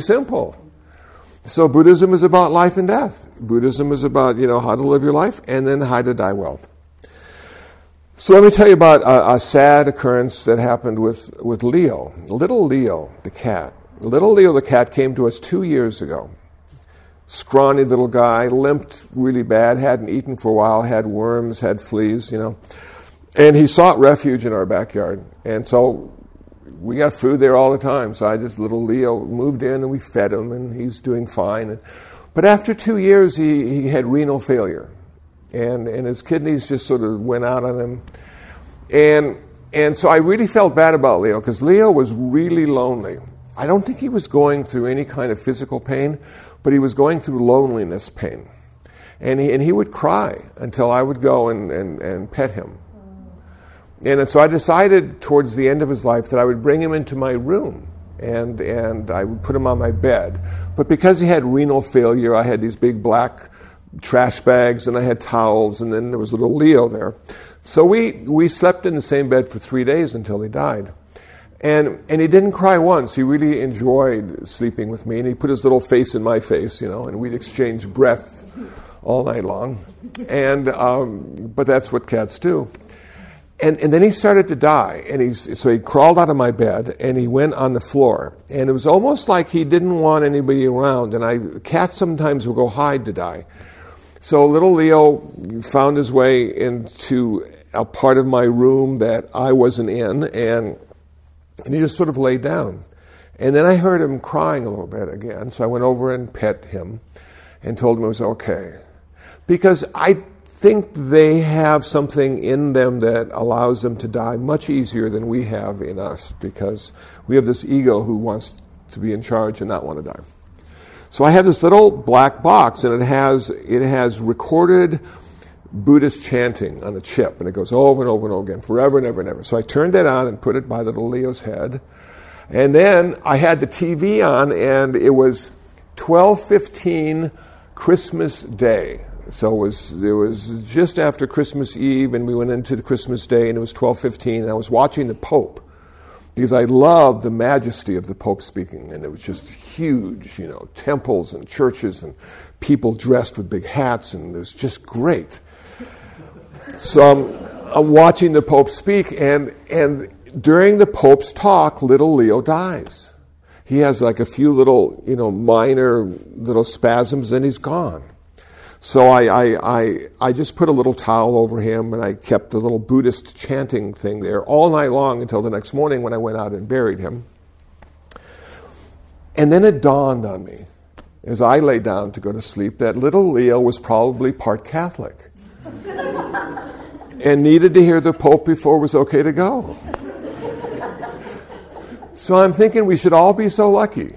simple. So Buddhism is about life and death. Buddhism is about, you know, how to live your life and then how to die well. So let me tell you about a, a, sad occurrence that happened with, with Leo. Little Leo, the cat. Little Leo, the cat, came to us two years ago. Scrawny little guy, limped really bad, hadn't eaten for a while, had worms, had fleas, you know. And he sought refuge in our backyard. And so we got food there all the time. So I just, little Leo, moved in and we fed him, and he's doing fine. But after two years, he, he had renal failure. And, and his kidneys just sort of went out on him. And, and so I really felt bad about Leo because Leo was really lonely. I don't think he was going through any kind of physical pain, but he was going through loneliness pain. And he, and he would cry until I would go and, and, and pet him. And so I decided towards the end of his life that I would bring him into my room and, and I would put him on my bed. But because he had renal failure, I had these big black trash bags and I had towels, and then there was little Leo there. So we, we slept in the same bed for three days until he died. And, and he didn't cry once. He really enjoyed sleeping with me. And he put his little face in my face, you know, and we'd exchange breath all night long. And, um, but that's what cats do. And, and then he started to die. And he's, so he crawled out of my bed and he went on the floor. And it was almost like he didn't want anybody around. And I, cats sometimes will go hide to die. So little Leo found his way into a part of my room that I wasn't in. And, and he just sort of laid down. And then I heard him crying a little bit again. So I went over and pet him and told him it was okay. Because I think they have something in them that allows them to die much easier than we have in us because we have this ego who wants to be in charge and not want to die. So I have this little black box and it has it has recorded Buddhist chanting on the chip and it goes over and over and over again forever and ever and ever. So I turned that on and put it by little Leo's head. And then I had the TV on and it was 12:15 Christmas Day. So it was, it was just after Christmas Eve, and we went into the Christmas Day, and it was 12:15. And I was watching the Pope because I loved the majesty of the Pope speaking, and it was just huge, you know, temples and churches and people dressed with big hats, and it was just great. So I'm, I'm watching the Pope speak, and and during the Pope's talk, little Leo dies. He has like a few little, you know, minor little spasms, and he's gone. So I, I, I, I, just put a little towel over him and I kept a little Buddhist chanting thing there all night long until the next morning when I went out and buried him. And then it dawned on me as I lay down to go to sleep that little Leo was probably part Catholic and needed to hear the Pope before it was okay to go. So I'm thinking we should all be so lucky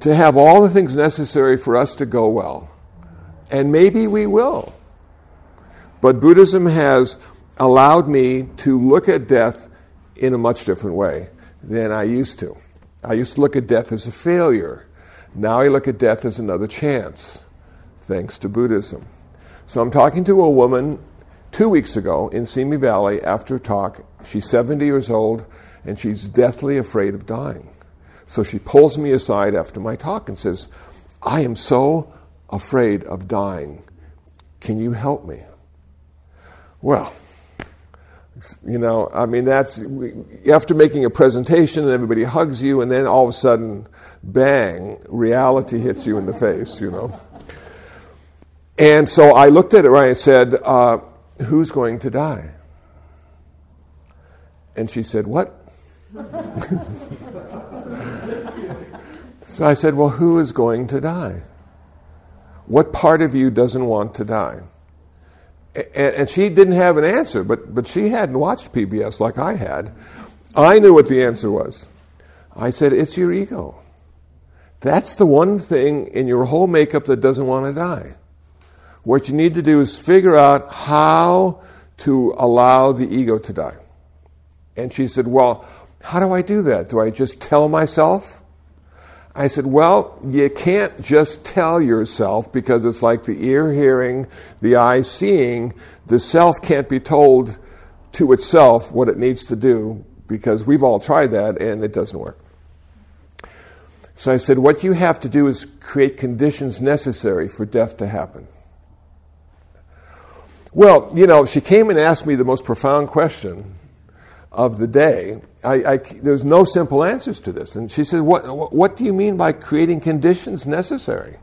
to have all the things necessary for us to go well and maybe we will. But Buddhism has allowed me to look at death in a much different way than I used to. I used to look at death as a failure. Now I look at death as another chance, thanks to Buddhism. So I'm talking to a woman two weeks ago in Simi Valley after a talk. She's 70 years old and she's deathly afraid of dying. So she pulls me aside after my talk and says, I am so afraid of dying. Can you help me? Well, you know, I mean, that's after making a presentation and everybody hugs you, and then all of a sudden, bang, reality hits you in the face, you know. And so I looked at it right and said, uh, Who's going to die? And she said, What? so I said, Well, who is going to die? What part of you doesn't want to die? And, she didn't have an answer, but, but she hadn't watched PBS like I had. I knew what the answer was. I said, It's your ego. That's the one thing in your whole makeup that doesn't want to die. What you need to do is figure out how to allow the ego to die. And she said, Well, how do I do that? Do I just tell myself? I said, Well, you can't just tell yourself because it's like the ear hearing, the eye seeing. The self can't be told to itself what it needs to do because we've all tried that and it doesn't work. So I said, What you have to do is create conditions necessary for death to happen. Well, you know, she came and asked me the most profound question of the day. I, I, there's no simple answers to this. And she said, what, what do you mean by creating conditions necessary?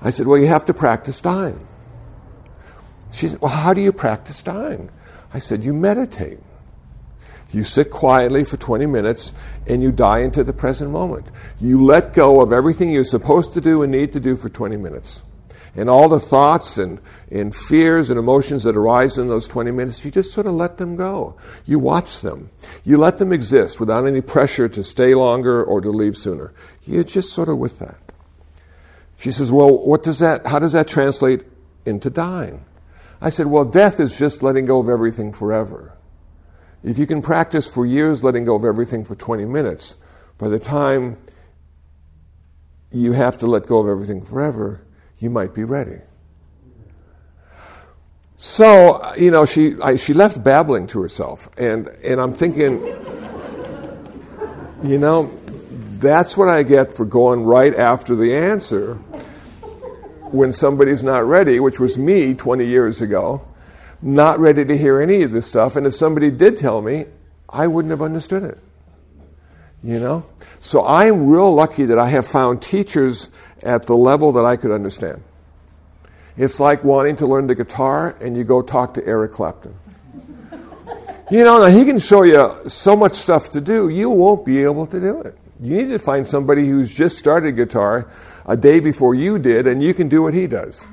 I said, Well, you have to practice dying. She said, Well, how do you practice dying? I said, You meditate. You sit quietly for 20 minutes and you die into the present moment. You let go of everything you're supposed to do and need to do for 20 minutes. And all the thoughts and, and fears and emotions that arise in those 20 minutes, you just sort of let them go. You watch them. You let them exist without any pressure to stay longer or to leave sooner. You're just sort of with that. She says, Well, what does that, how does that translate into dying? I said, Well, death is just letting go of everything forever. If you can practice for years letting go of everything for 20 minutes, by the time you have to let go of everything forever, you might be ready. So, you know, she, I, she left babbling to herself, and, and I'm thinking, you know, that's what I get for going right after the answer when somebody's not ready, which was me 20 years ago, not ready to hear any of this stuff. And if somebody did tell me, I wouldn't have understood it. You know? So I'm real lucky that I have found teachers at the level that I could understand. It's like wanting to learn the guitar and you go talk to Eric Clapton. You know, now he can show you so much stuff to do, you won't be able to do it. You need to find somebody who's just started guitar a day before you did, and you can do what he does.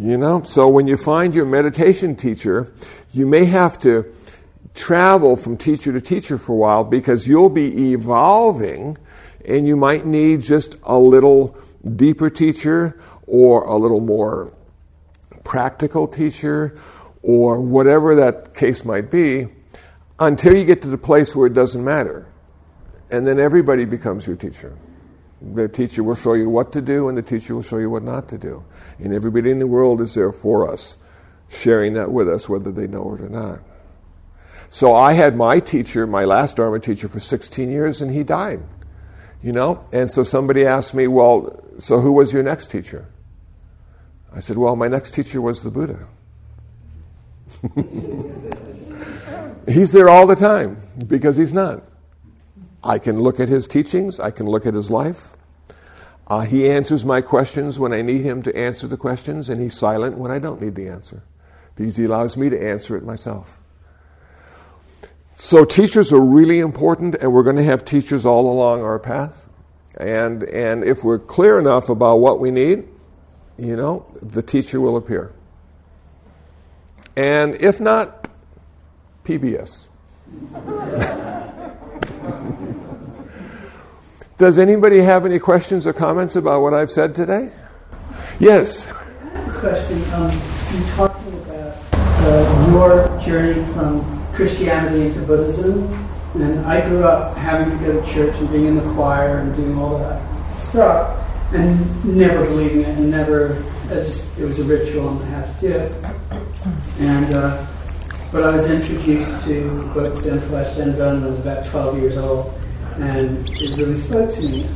You know? So when you find your meditation teacher, you may have to travel from teacher to teacher for a while because you'll be evolving and you might need just a little deeper teacher or a little more practical teacher or whatever that case might be until you get to the place where it doesn't matter and then everybody becomes your teacher. The teacher will show you what to do, and the teacher will show you what not to do. And everybody in the world is there for us, sharing that with us, whether they know it or not. So I had my teacher, my last Dharma teacher, for 16 years, and he died. You know? And so somebody asked me, Well, so who was your next teacher? I said, Well, my next teacher was the Buddha. he's there all the time because he's not. I can look at his teachings, I can look at his life. Uh, he answers my questions when I need him to answer the questions, and he's silent when I don't need the answer because he allows me to answer it myself. So, teachers are really important, and we're going to have teachers all along our path. And, and if we're clear enough about what we need, you know, the teacher will appear. And if not, PBS. Does anybody have any questions or comments about what I've said today? Yes. A question. Um, you talking about uh, your journey from Christianity into Buddhism, and I grew up having to go to church and being in the choir and doing all that stuff, and never believing it, and never. It just it was a ritual and I had to do it. And uh, but I was introduced to books Zen Flesh Bone when I was about 12 years old and it really spoke to me.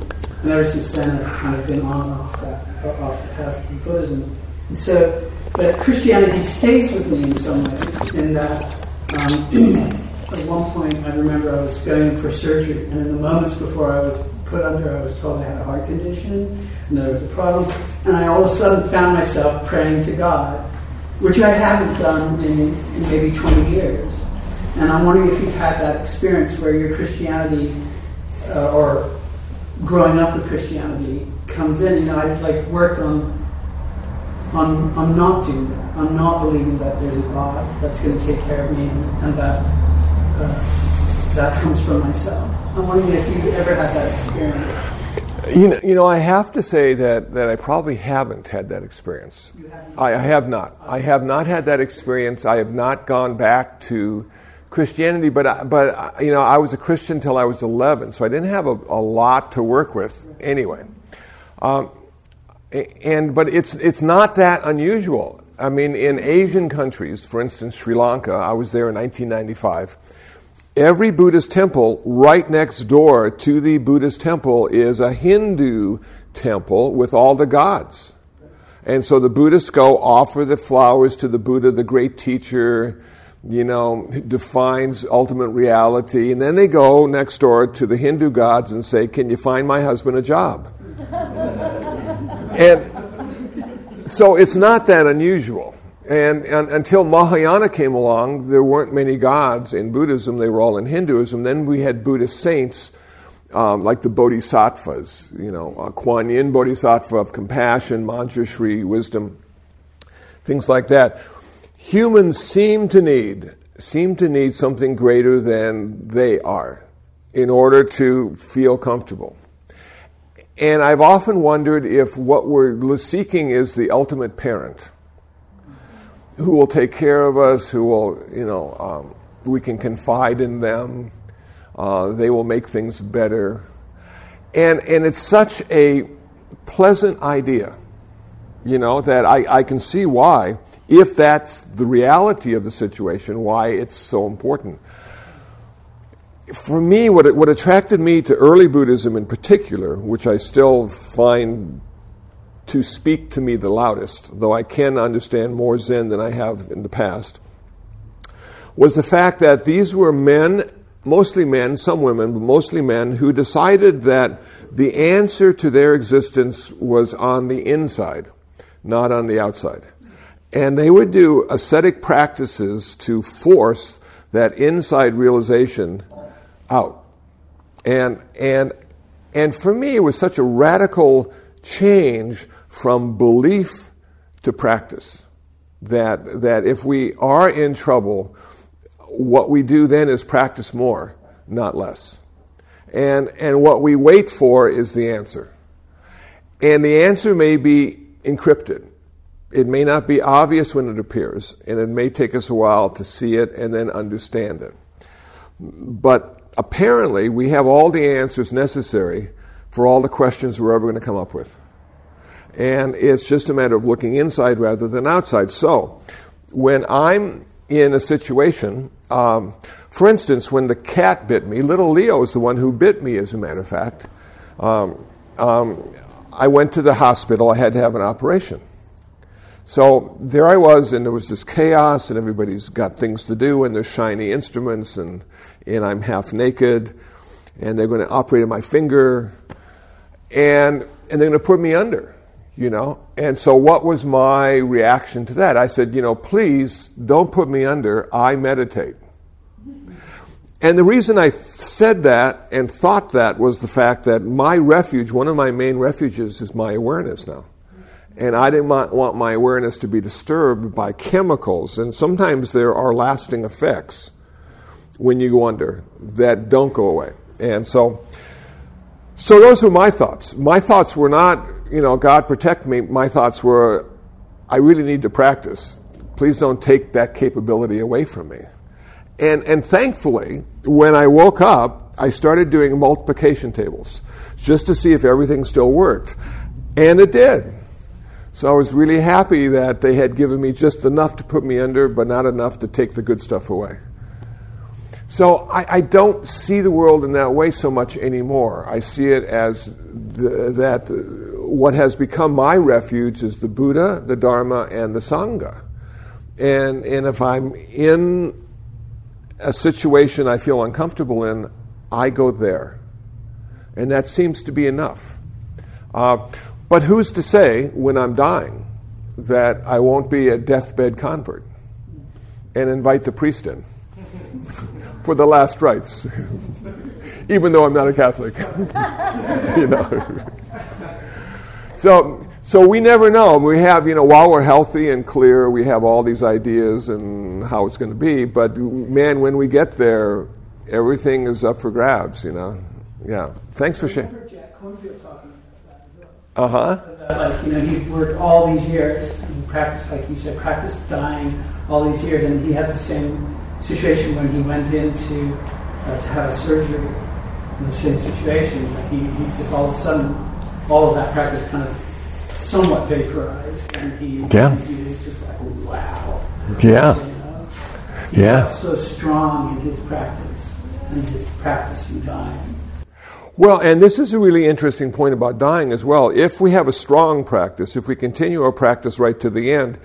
And ever since then, I've kind of been on and off that off the path of Buddhism. And so, but Christianity stays with me in some ways. In that, um, at one point, I remember I was going for surgery, and in the moments before I was put under, I was told I had a heart condition and there was a problem. And I all of a sudden found myself praying to God, which I haven't done in, in maybe 20 years. And I'm wondering if you've had that experience where your Christianity uh, or growing up with Christianity comes in. You know, I've like worked on on on not doing that, on not believing that there's a God that's going to take care of me, and, and that uh, that comes from myself. I'm wondering if you've ever had that experience. You know, you know, I have to say that, that I probably haven't had that experience. I, I have not. I have not had that experience. I have not gone back to Christianity, but but you know I was a Christian until I was 11, so I didn't have a, a lot to work with anyway. Um, and but it's it's not that unusual. I mean, in Asian countries, for instance, Sri Lanka, I was there in 1995. every Buddhist temple right next door to the Buddhist temple is a Hindu temple with all the gods. And so the Buddhists go offer the flowers to the Buddha, the great teacher, you know, defines ultimate reality. And then they go next door to the Hindu gods and say, Can you find my husband a job? And so it's not that unusual. And, and, until Mahayana came along, there weren't many gods in Buddhism. They were all in Hinduism. Then we had Buddhist saints um, like the bodhisattvas, you know, uh, Kuan Yin bodhisattva of compassion, Manjushri, wisdom, things like that. Humans seem to need seem to need something greater than they are in order to feel comfortable. And I've often wondered if what we're seeking is the ultimate parent who will take care of us, who will, you know, um, we can confide in them. Uh, they will make things better. And, and it's such a pleasant idea, you know, that I, I can see why, if that's the reality of the situation, why it's so important. For me, what, what attracted me to early Buddhism in particular, which I still find to speak to me the loudest, though I can understand more Zen than I have in the past, was the fact that these were men, mostly men, some women, but mostly men, who decided that the answer to their existence was on the inside, not on the outside. And they would do ascetic practices to force that inside realization out. And, and, and for me, it was such a radical change from belief to practice. That, that if we are in trouble, what we do then is practice more, not less. And, and what we wait for is the answer. And the answer may be encrypted. It may not be obvious when it appears, and it may take us a while to see it and then understand it. But apparently, we have all the answers necessary for all the questions we're ever going to come up with. And it's just a matter of looking inside rather than outside. So, when I'm in a situation, um, for instance, when the cat bit me, little Leo is the one who bit me, as a matter of fact. Um, um, I went to the hospital, I had to have an operation. So there I was, and there was this chaos, and everybody's got things to do, and there's shiny instruments, and, and I'm half naked, and they're going to operate on my finger, and, and they're going to put me under you know? And so, what was my reaction to that? I said, you know, please don't put me under, I meditate. And the reason I said that and thought that was the fact that my refuge, one of my main refuges, is my awareness now. And I didn't want my awareness to be disturbed by chemicals. And sometimes there are lasting effects when you go under that don't go away. And so, so those were my thoughts. My thoughts were not you know, God protect me, my thoughts were, I really need to practice. Please don't take that capability away from me. And, and thankfully, when I woke up, I started doing multiplication tables just to see if everything still worked. And it did. So I was really happy that they had given me just enough to put me under, but not enough to take the good stuff away. So I, I, don't see the world in that way so much anymore. I see it as the, that what has become my refuge is the Buddha, the Dharma, and the Sangha. And, and if I'm in a situation I feel uncomfortable in, I go there. And that seems to be enough. Uh, but who's to say when I'm dying that I won't be a deathbed convert and invite the priest in? for the last rites, even though I'm not a Catholic. you know. so, so we never know. We have, you know, while we're healthy and clear, we have all these ideas and how it's going to be. But man, when we get there, everything is up for grabs. You know. Yeah. Thanks for sharing. Uh huh. Like you know, he worked all these years and practiced, like you said, practiced dying all these years, and he had the same situation when he went in to, uh, to have a surgery in the same situation. He, he just all of a sudden, all of that practice kind of somewhat vaporized, and he, yeah. he was just like, wow. Yeah. You know? He yeah. so strong in his practice. and just practicing dying. Well, and this is a really interesting point about dying as well. If we have a strong practice, if we continue our practice right to the end,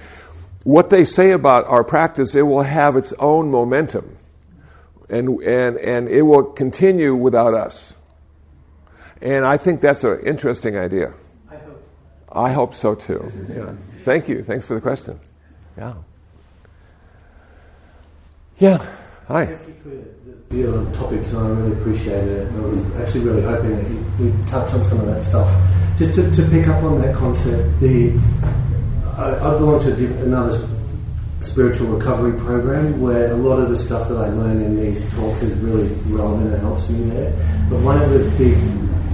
what they say about our practice, it will have its own momentum. And, and, and it will continue without us. And I think that's an interesting idea. I hope. I hope so too. Yeah. Thank you. Thanks for the question. Yeah. Yeah. Hi. The other topics, and I really appreciate it. And I was actually really hoping that you, we'd touch on some of that stuff. Just to, to pick up on that concept, the I, I belong to another spiritual recovery program where a lot of the stuff that I learn in these talks is really relevant and helps me there. But one of the big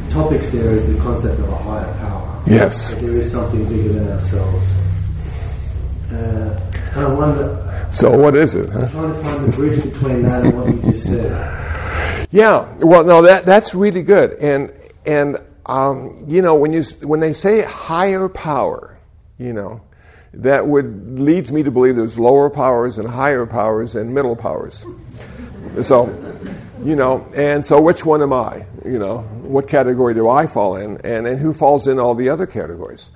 topics there is the concept of a higher power. Yes. There is something bigger than ourselves. Uh, and I wonder. So, what is it? Huh? I'm trying to find the bridge between that and what you just said. Yeah, well, no, that that's really good, and and um, you know when you when they say higher power, you know, that would leads me to believe there's lower powers and higher powers and middle powers. So, you know, and so which one am I? You know, what category do I fall in, and and who falls in all the other categories?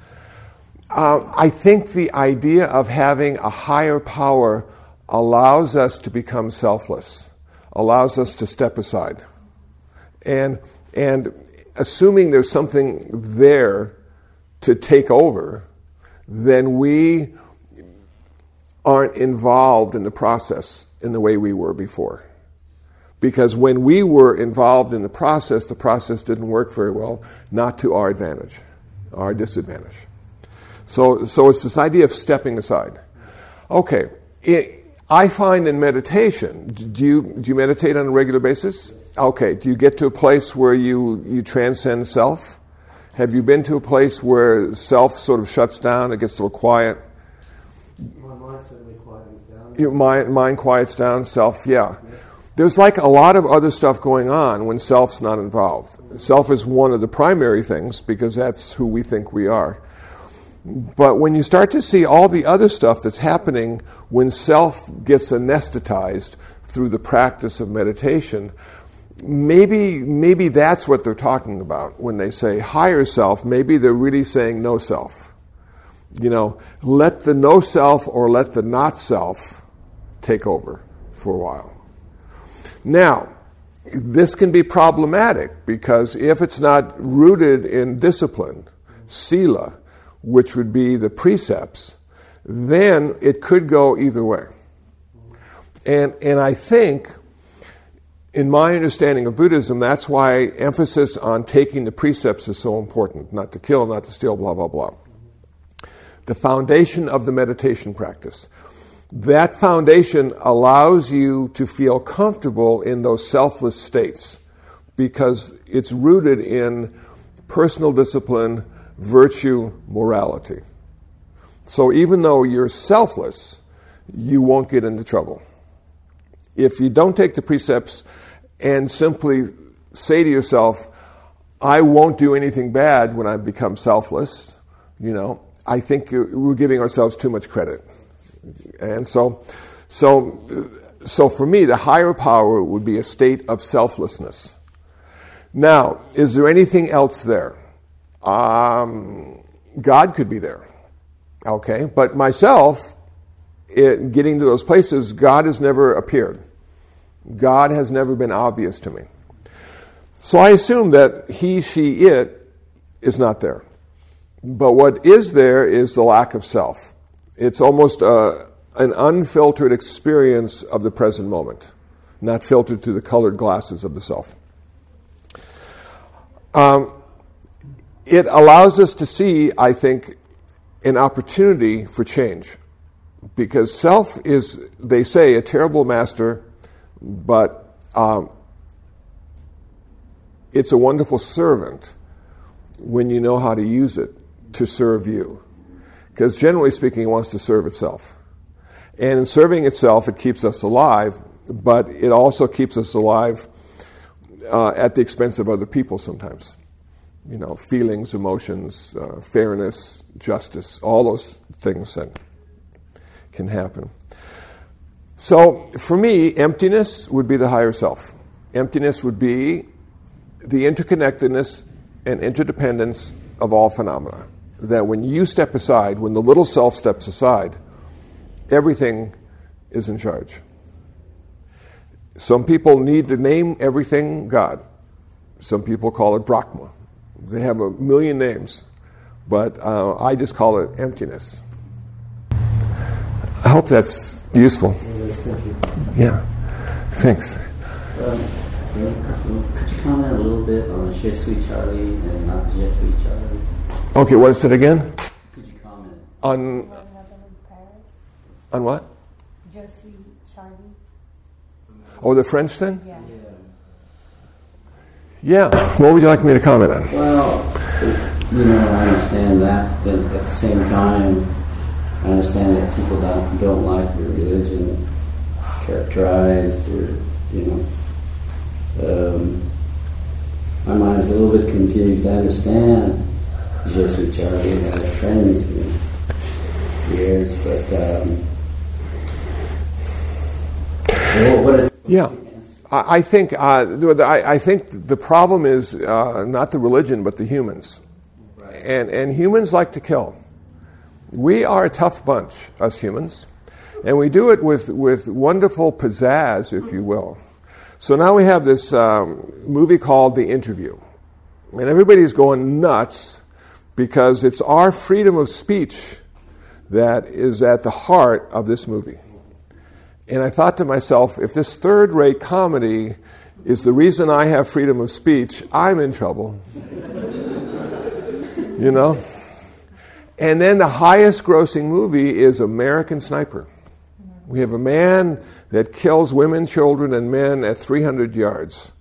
Uh, I think the idea of having a higher power allows us to become selfless, allows us to step aside. And, and assuming there's something there to take over, then we aren't involved in the process in the way we were before. Because when we were involved in the process, the process didn't work very well, not to our advantage, our disadvantage. So, so it's this idea of stepping aside. Okay, it, I find in meditation, do you, do you meditate on a regular basis? Okay, do you get to a place where you, you transcend self? Have you been to a place where self sort of shuts down, it gets a little quiet? My mind certainly quietens down. Your mind, mind quiets down, self, yeah. There's like a lot of other stuff going on when self's not involved. Self is one of the primary things because that's who we think we are. But when you start to see all the other stuff that's happening when self gets anesthetized through the practice of meditation, maybe, maybe that's what they're talking about when they say higher self. Maybe they're really saying no self. You know, let the no self or let the not self take over for a while. Now, this can be problematic because if it's not rooted in discipline, sila, which would be the precepts, then it could go either way. And, and I think, in my understanding of Buddhism, that's why emphasis on taking the precepts is so important not to kill, not to steal, blah, blah, blah. The foundation of the meditation practice. That foundation allows you to feel comfortable in those selfless states because it's rooted in personal discipline, virtue, morality. So even though you're selfless, you won't get into trouble. If you don't take the precepts and simply say to yourself, I won't do anything bad when I become selfless, you know, I think we're giving ourselves too much credit. And so, so, so for me, the higher power would be a state of selflessness. Now, is there anything else there? Um, God could be there. Okay, but myself, it, getting to those places, God has never appeared. God has never been obvious to me. So I assume that he, she, it is not there. But what is there is the lack of self. It's almost a, an unfiltered experience of the present moment, not filtered through the colored glasses of the self. Um, it allows us to see, I think, an opportunity for change. Because self is, they say, a terrible master, but um, it's a wonderful servant when you know how to use it to serve you. Because generally speaking, it wants to serve itself. And in serving itself, it keeps us alive, but it also keeps us alive uh, at the expense of other people sometimes you know, feelings, emotions, uh, fairness, justice, all those things that can happen. So for me, emptiness would be the higher self. Emptiness would be the interconnectedness and interdependence of all phenomena. That when you step aside, when the little self steps aside, everything is in charge. Some people need to name everything God. Some people call it Brahma. They have a million names, but uh, I just call it emptiness. I hope that's useful. Yes, thank you. Yeah. Thanks. Um, could you comment a little bit on Je suis Charlie and not Je suis Charlie? Okay, what is it again? Could you comment? On What happened in Paris? on what? Josie, Charlie? Oh, the French thing? Yeah. Yeah. What would you like me to comment on? Well, you know, I understand that, but at the same time, I understand that people don't, don't like your religion characterized or, you know. Um, my mind is a little bit confused. I understand Je suis Charlie and have friends in years, but um, well, what is Yeah. I think uh, the- I I think the problem is uh, not the religion, but the humans, and and humans like to kill. We are a tough bunch, us humans, and we do it with with wonderful pizzazz, if you will. So now we have this um, movie called The Interview, and everybody's going nuts because it's our freedom of speech that is at the heart of this movie. And I thought to myself, if this third rate comedy is the reason I have freedom of speech, I'm in trouble. you know? And then the highest grossing movie is American Sniper. We have a man that kills women, children, and men at 300 yards.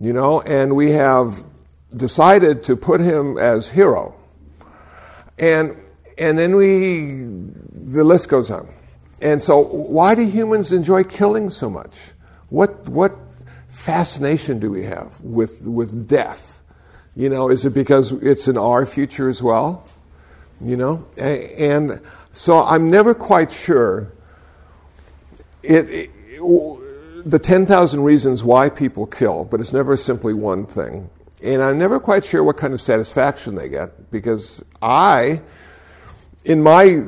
You know, and we have decided to put him as hero. And and then we the list goes on. And so why do humans enjoy killing so much? What what fascination do we have with with death? You know, is it because it's in our future as well? You know? And so I'm never quite sure it, it the 10,000 reasons why people kill, but it's never simply one thing. And I'm never quite sure what kind of satisfaction they get because I, in my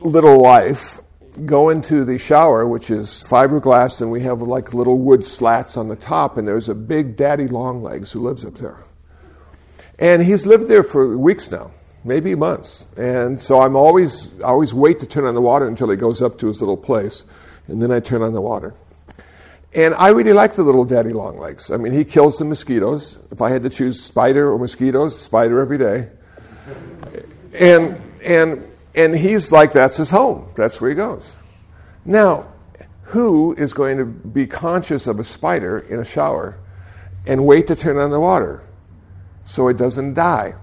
little life, go into the shower, which is fiberglass, and we have like little wood slats on the top, and there's a big daddy longlegs who lives up there. And he's lived there for weeks now, maybe months. And so I'm always, I always wait to turn on the water until he goes up to his little place, and then I turn on the water. And I really like the little daddy longlegs. I mean, he kills the mosquitoes. If I had to choose spider or mosquitoes, spider every day. And, and, and he's like, that's his home. That's where he goes. Now, who is going to be conscious of a spider in a shower and wait to turn on the water so it doesn't die?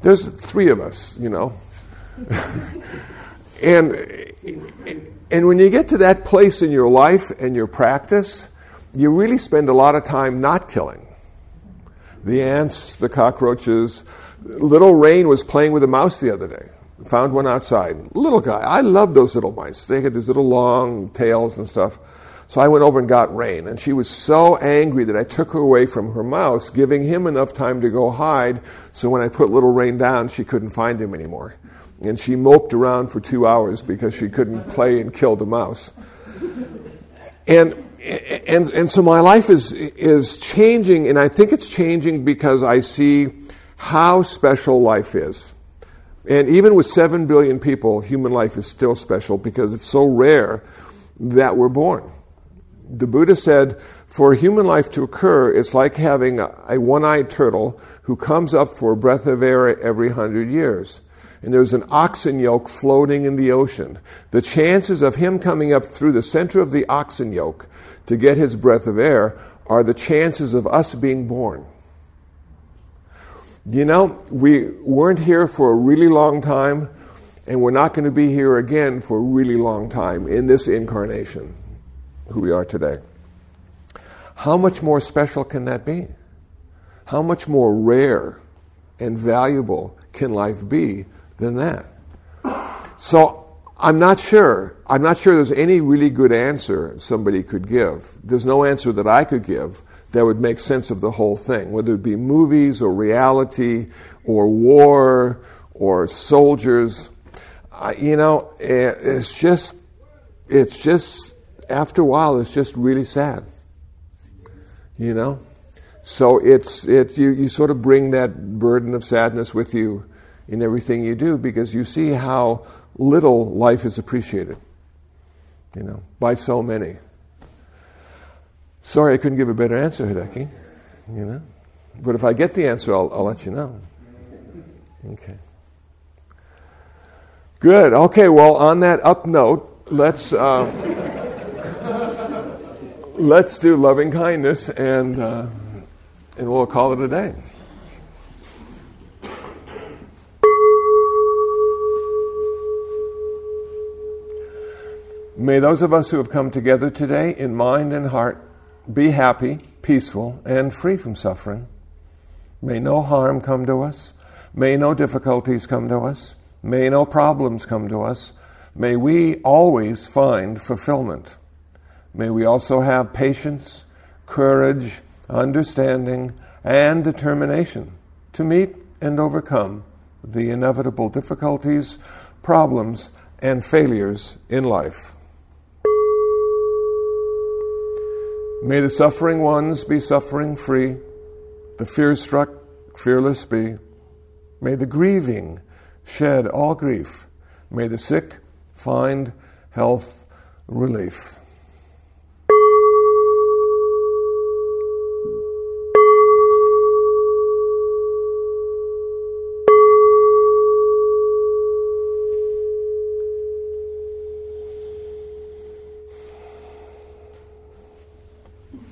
There's three of us, you know. and, and when you get to that place in your life and your practice, you really spend a lot of time not killing. The ants, the cockroaches. Little Rain was playing with a mouse the other day. Found one outside. Little guy. I love those little mice. They get these little long tails and stuff. So I went over and got Rain, and she was so angry that I took her away from her mouse, giving him enough time to go hide. So when I put Little Rain down, she couldn't find him anymore. And she moped around for two hours because she couldn't play and kill the mouse. And and and so my life is is changing, and I think it's changing because I see how special life is. And even with seven billion people, human life is still special because it's so rare that we're born. The Buddha said, for human life to occur, it's like having a, a one eyed turtle who comes up for a breath of air every hundred years. And there's an oxen yoke floating in the ocean. The chances of him coming up through the center of the oxen yoke to get his breath of air are the chances of us being born. You know, we weren't here for a really long time, and we're not going to be here again for a really long time in this incarnation, who we are today. How much more special can that be? How much more rare and valuable can life be than that? So I'm not sure. I'm not sure there's any really good answer somebody could give. There's no answer that I could give that would make sense of the whole thing, whether it be movies or reality or war or soldiers. You know, it's just, it's just, after a while, it's just really sad. You know? So it's, it's you, you sort of bring that burden of sadness with you in everything you do because you see how little life is appreciated, you know, by so many. Sorry I couldn't give a better answer, Hideki, you know. But if I get the answer, I'll, I'll let you know. Okay. Good. Okay, well, on that up note, let's, uh, let's do loving kindness and, uh, and we'll call it a day. May those of us who have come together today in mind and heart be happy, peaceful, and free from suffering. May no harm come to us. May no difficulties come to us. May no problems come to us. May we always find fulfillment. May we also have patience, courage, understanding, and determination to meet and overcome the inevitable difficulties, problems, and failures in life. May the suffering ones be suffering free, the fear struck fearless be. May the grieving shed all grief. May the sick find health relief.